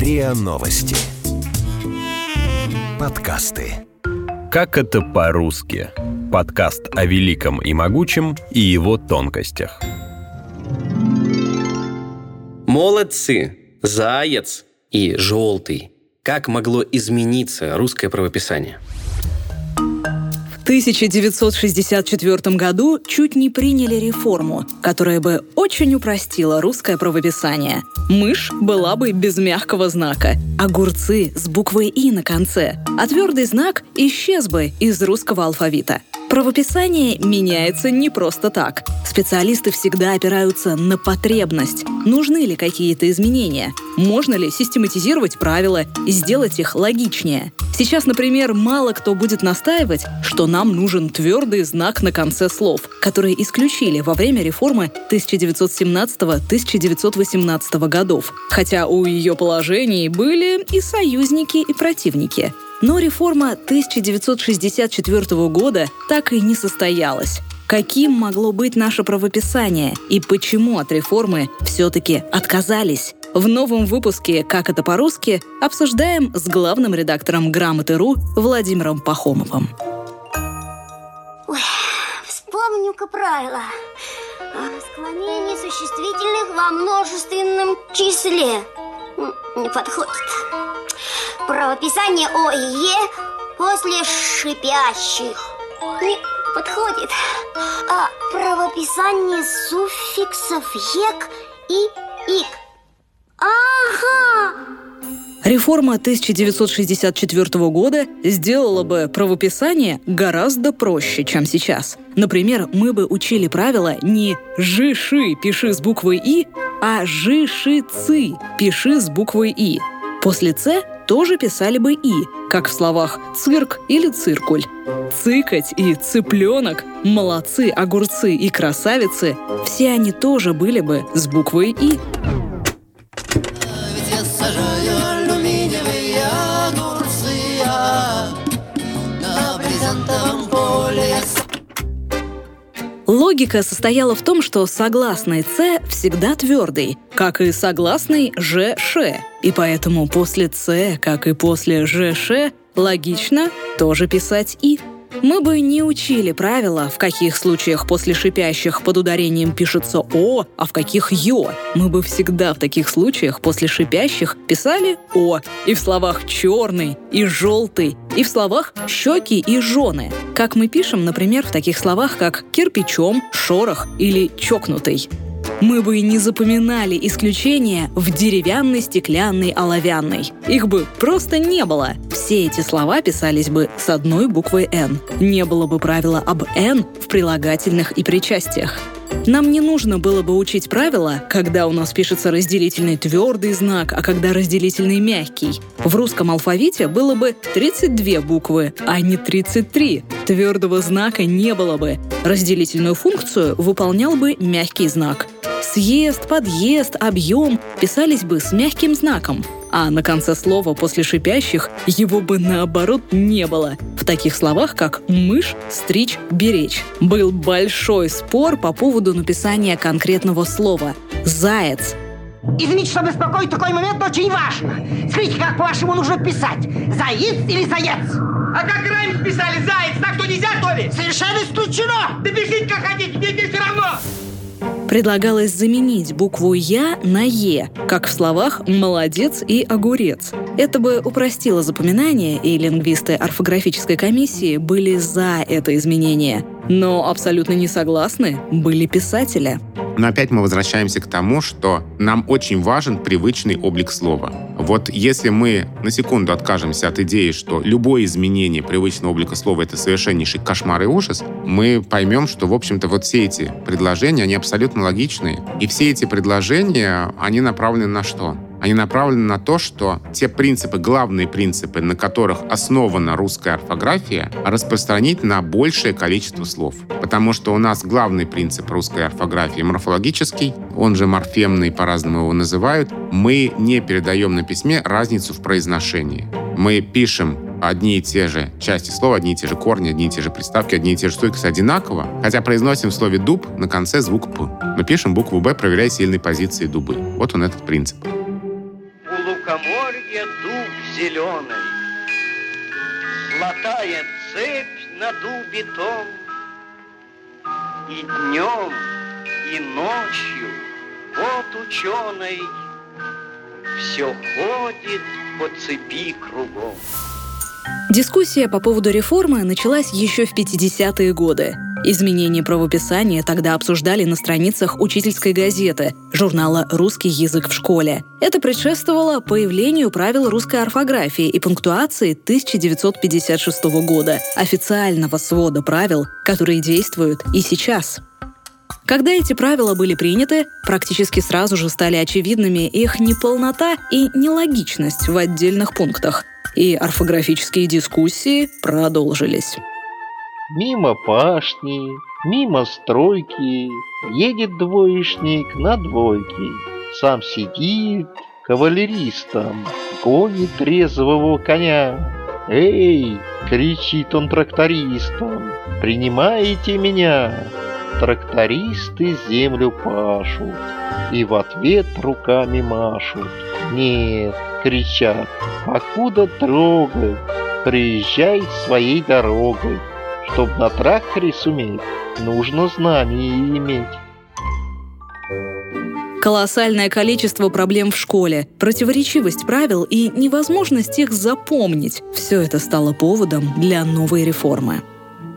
РИА Новости. Подкасты. Как это по-русски? Подкаст о великом и могучем и его тонкостях. Молодцы, заяц и желтый. Как могло измениться русское правописание? 1964 году чуть не приняли реформу, которая бы очень упростила русское правописание. Мышь была бы без мягкого знака, огурцы с буквой «и» на конце, а твердый знак исчез бы из русского алфавита. Правописание меняется не просто так. Специалисты всегда опираются на потребность. Нужны ли какие-то изменения? Можно ли систематизировать правила и сделать их логичнее? Сейчас, например, мало кто будет настаивать, что нам нужен твердый знак на конце слов, которые исключили во время реформы 1917-1918 годов. Хотя у ее положений были и союзники, и противники. Но реформа 1964 года так и не состоялась. Каким могло быть наше правописание и почему от реформы все-таки отказались? В новом выпуске «Как это по-русски» обсуждаем с главным редактором «Грамоты.ру» Владимиром Пахомовым. Ой, вспомню-ка правила. Склонение существительных во множественном числе. Не подходит. Правописание О и Е после шипящих. Не подходит. А правописание суффиксов ек и ик. Ага! Реформа 1964 года сделала бы правописание гораздо проще, чем сейчас. Например, мы бы учили правила не «жиши» пиши с буквой «и», а «жиши-цы» пиши с буквой «и». После «ц» тоже писали бы «и», как в словах «цирк» или «циркуль». Цыкать и цыпленок, молодцы, огурцы и красавицы – все они тоже были бы с буквой «и». Логика состояла в том, что согласный «ц» всегда твердый, как и согласный «ж-ш», и поэтому после «ц», как и после «ж-ш», логично тоже писать «и». Мы бы не учили правила, в каких случаях после шипящих под ударением пишется «о», а в каких «ё». Мы бы всегда в таких случаях после шипящих писали «о» и в словах «черный» и «желтый», и в словах «щеки» и «жены», как мы пишем, например, в таких словах, как «кирпичом», «шорох» или «чокнутый» мы бы не запоминали исключения в деревянной, стеклянной, оловянной. Их бы просто не было. Все эти слова писались бы с одной буквой «Н». Не было бы правила об «Н» в прилагательных и причастиях. Нам не нужно было бы учить правила, когда у нас пишется разделительный твердый знак, а когда разделительный мягкий. В русском алфавите было бы 32 буквы, а не 33. Твердого знака не было бы. Разделительную функцию выполнял бы мягкий знак – Съезд, подъезд, объем писались бы с мягким знаком, а на конце слова после шипящих его бы наоборот не было. В таких словах, как «мышь», «стричь», «беречь». Был большой спор по поводу написания конкретного слова «заяц». Извините, что беспокоит такой момент, очень важно. Скажите, как по-вашему нужно писать? Заяц или заяц? А как раньше писали заяц, так что нельзя, то ли? Совершенно исключено! Да пишите как хотите, мне здесь все равно! Предлагалось заменить букву «я» на «е», как в словах «молодец» и «огурец». Это бы упростило запоминание, и лингвисты орфографической комиссии были за это изменение. Но абсолютно не согласны были писатели. Но опять мы возвращаемся к тому, что нам очень важен привычный облик слова. Вот если мы на секунду откажемся от идеи, что любое изменение привычного облика слова — это совершеннейший кошмар и ужас, мы поймем, что, в общем-то, вот все эти предложения, они абсолютно логичные. И все эти предложения, они направлены на что? Они направлены на то, что те принципы, главные принципы, на которых основана русская орфография, распространить на большее количество слов. Потому что у нас главный принцип русской орфографии морфологический, он же морфемный, по-разному его называют. Мы не передаем на письме разницу в произношении. Мы пишем одни и те же части слова, одни и те же корни, одни и те же приставки, одни и те же стойкости одинаково, хотя произносим в слове «дуб» на конце звук «п». Мы пишем букву «б», проверяя сильные позиции дубы. Вот он этот принцип дуб зеленый, Золотая цепь на дубе том, И днем, и ночью вот ученый Все ходит по цепи кругом. Дискуссия по поводу реформы началась еще в 50-е годы. Изменения правописания тогда обсуждали на страницах учительской газеты, журнала «Русский язык в школе». Это предшествовало появлению правил русской орфографии и пунктуации 1956 года, официального свода правил, которые действуют и сейчас. Когда эти правила были приняты, практически сразу же стали очевидными их неполнота и нелогичность в отдельных пунктах. И орфографические дискуссии продолжились. Мимо пашни, мимо стройки, Едет двоечник на двойке. Сам сидит кавалеристом, Гонит резвого коня. «Эй!» — кричит он трактористам. «Принимаете меня?» Трактористы землю пашут И в ответ руками машут. «Нет!» — кричат. «Покуда трогать? Приезжай своей дорогой!» Чтоб на тракторе суметь, нужно знания иметь. Колоссальное количество проблем в школе, противоречивость правил и невозможность их запомнить – все это стало поводом для новой реформы.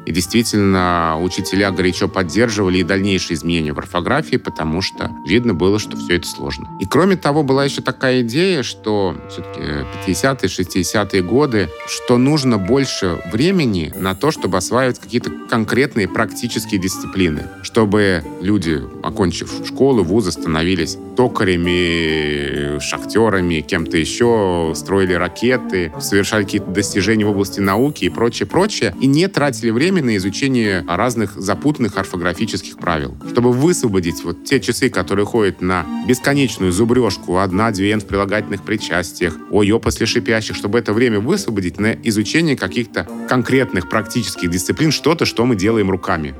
И действительно, учителя горячо поддерживали и дальнейшие изменения в орфографии, потому что видно было, что все это сложно. И кроме того, была еще такая идея, что все-таки 50-е, 60-е годы, что нужно больше времени на то, чтобы осваивать какие-то конкретные практические дисциплины, чтобы люди, окончив школу, вузы, становились токарями, шахтерами, кем-то еще, строили ракеты, совершали какие-то достижения в области науки и прочее, прочее, и не тратили время на изучение разных запутанных орфографических правил, чтобы высвободить вот те часы, которые ходят на бесконечную зубрежку, одна-две в прилагательных причастиях, ой-ё после шипящих, чтобы это время высвободить на изучение каких-то конкретных практических дисциплин, что-то, что мы делаем руками.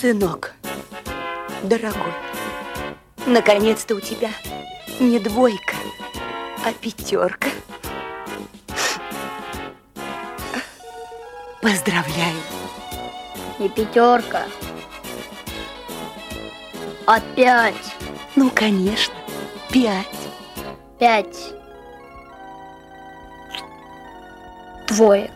Сынок, дорогой, наконец-то у тебя не двойка, а пятерка. Поздравляю. Не пятерка, а пять. Ну, конечно, пять. Пять. Двоек.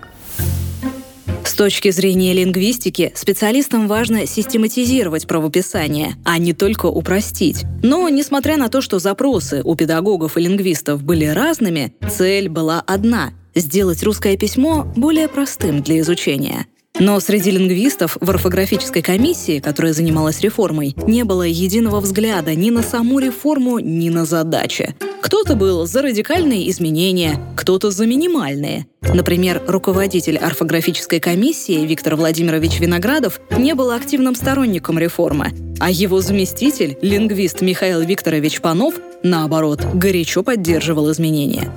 С точки зрения лингвистики, специалистам важно систематизировать правописание, а не только упростить. Но, несмотря на то, что запросы у педагогов и лингвистов были разными, цель была одна сделать русское письмо более простым для изучения. Но среди лингвистов в орфографической комиссии, которая занималась реформой, не было единого взгляда ни на саму реформу, ни на задачи. Кто-то был за радикальные изменения, кто-то за минимальные. Например, руководитель орфографической комиссии Виктор Владимирович Виноградов не был активным сторонником реформы, а его заместитель, лингвист Михаил Викторович Панов, наоборот, горячо поддерживал изменения.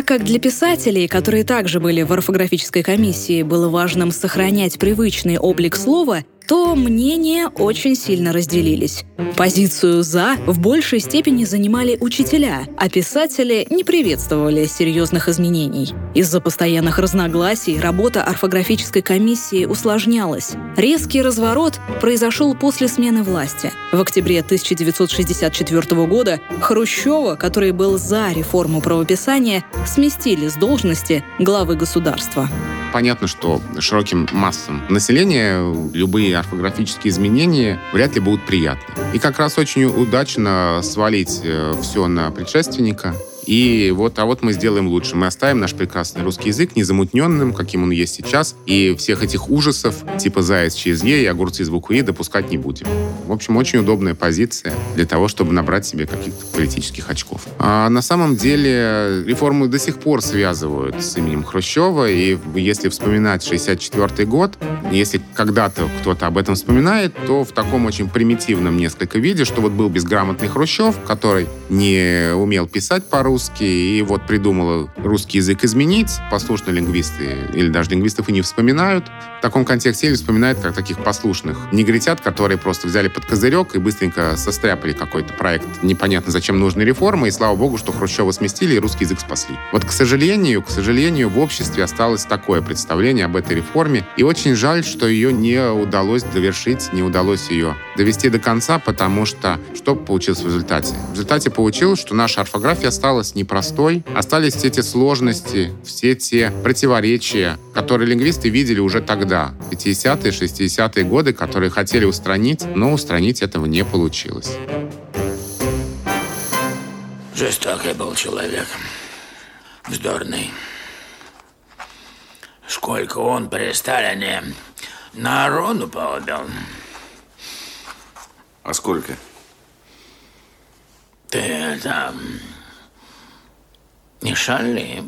Так как для писателей, которые также были в орфографической комиссии, было важным сохранять привычный облик слова, то мнения очень сильно разделились. Позицию «за» в большей степени занимали учителя, а писатели не приветствовали серьезных изменений. Из-за постоянных разногласий работа орфографической комиссии усложнялась. Резкий разворот произошел после смены власти. В октябре 1964 года Хрущева, который был за реформу правописания, сместили с должности главы государства. Понятно, что широким массам населения любые орфографические изменения вряд ли будут приятны. И как раз очень удачно свалить э, все на предшественника и вот, а вот мы сделаем лучше. Мы оставим наш прекрасный русский язык незамутненным, каким он есть сейчас, и всех этих ужасов, типа заяц через Е и огурцы буквы И, допускать не будем. В общем, очень удобная позиция для того, чтобы набрать себе каких-то политических очков. А на самом деле реформы до сих пор связывают с именем Хрущева, и если вспоминать 64 год, если когда-то кто-то об этом вспоминает, то в таком очень примитивном несколько виде, что вот был безграмотный Хрущев, который не умел писать по-русски, русский, и вот придумала русский язык изменить. Послушные лингвисты или даже лингвистов и не вспоминают. В таком контексте или вспоминают как таких послушных негритят, которые просто взяли под козырек и быстренько состряпали какой-то проект. Непонятно, зачем нужны реформы, и слава богу, что Хрущева сместили и русский язык спасли. Вот, к сожалению, к сожалению, в обществе осталось такое представление об этой реформе, и очень жаль, что ее не удалось довершить, не удалось ее довести до конца, потому что что получилось в результате? В результате получилось, что наша орфография осталась непростой, остались все те сложности, все те противоречия, которые лингвисты видели уже тогда, 50-е, 60-е годы, которые хотели устранить, но устранить этого не получилось. Жестокий был человек. Вздорный. Сколько он при Сталине народу поубил. А сколько? Ты это... Не шали.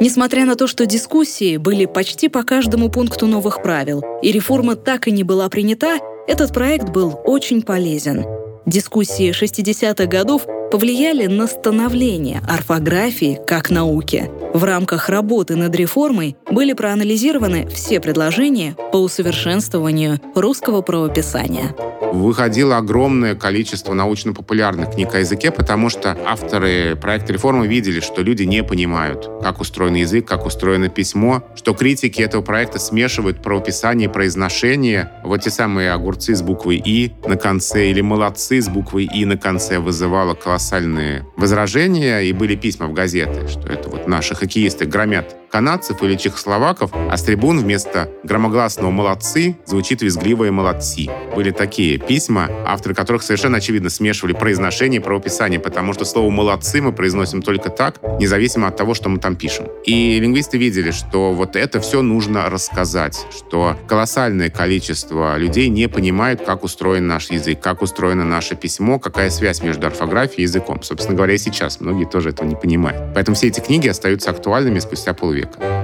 Несмотря на то, что дискуссии были почти по каждому пункту новых правил, и реформа так и не была принята, этот проект был очень полезен. Дискуссии 60-х годов повлияли на становление орфографии как науки. В рамках работы над реформой были проанализированы все предложения по усовершенствованию русского правописания выходило огромное количество научно-популярных книг о языке, потому что авторы проекта реформы видели, что люди не понимают, как устроен язык, как устроено письмо, что критики этого проекта смешивают правописание и произношение. Вот те самые огурцы с буквой «и» на конце или молодцы с буквой «и» на конце вызывало колоссальные возражения, и были письма в газеты, что это вот наши хоккеисты громят канадцев или чехословаков, а с трибун вместо громогласного «молодцы» звучит визгливое «молодцы». Были такие письма, авторы которых совершенно очевидно смешивали произношение и правописание, потому что слово «молодцы» мы произносим только так, независимо от того, что мы там пишем. И лингвисты видели, что вот это все нужно рассказать, что колоссальное количество людей не понимают, как устроен наш язык, как устроено наше письмо, какая связь между орфографией и языком. Собственно говоря, и сейчас многие тоже этого не понимают. Поэтому все эти книги остаются актуальными спустя полвека века.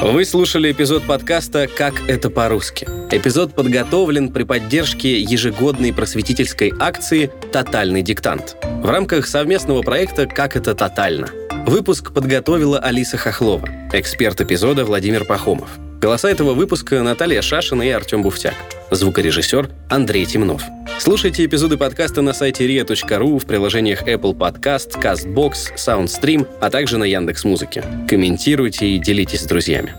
Вы слушали эпизод подкаста «Как это по-русски». Эпизод подготовлен при поддержке ежегодной просветительской акции «Тотальный диктант» в рамках совместного проекта «Как это тотально». Выпуск подготовила Алиса Хохлова, эксперт эпизода Владимир Пахомов. Голоса этого выпуска Наталья Шашина и Артем Буфтяк. Звукорежиссер Андрей Темнов. Слушайте эпизоды подкаста на сайте ria.ru в приложениях Apple Podcast, CastBox, SoundStream, а также на Яндекс.Музыке. Комментируйте и делитесь с друзьями.